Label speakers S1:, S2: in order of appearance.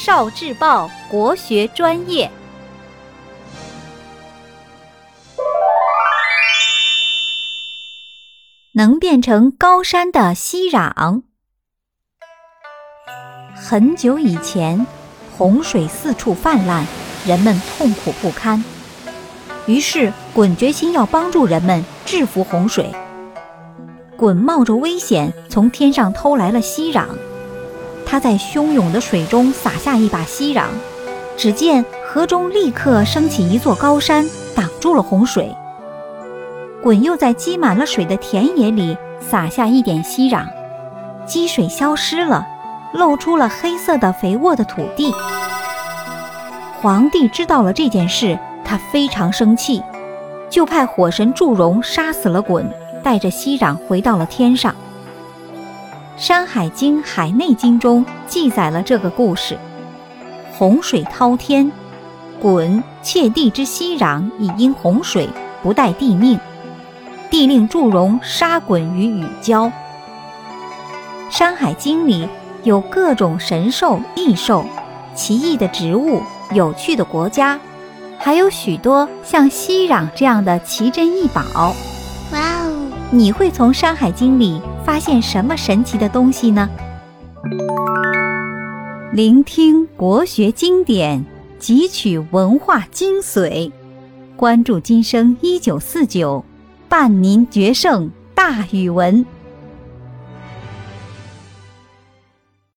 S1: 少智报国学专业，能变成高山的熙壤。很久以前，洪水四处泛滥，人们痛苦不堪。于是，鲧决心要帮助人们制服洪水。鲧冒着危险从天上偷来了熙壤。他在汹涌的水中撒下一把熙壤，只见河中立刻升起一座高山，挡住了洪水。鲧又在积满了水的田野里撒下一点熙壤，积水消失了，露出了黑色的肥沃的土地。皇帝知道了这件事，他非常生气，就派火神祝融杀死了鲧，带着熙壤回到了天上。《山海经·海内经》中记载了这个故事：洪水滔天，鲧窃地之熙壤，以因洪水不待帝命，帝令祝融杀鲧于雨郊。《山海经》里有各种神兽、异兽、奇异的植物、有趣的国家，还有许多像熙壤这样的奇珍异宝。你会从《山海经》里？发现什么神奇的东西呢？聆听国学经典，汲取文化精髓，关注今生一九四九，伴您决胜大语文。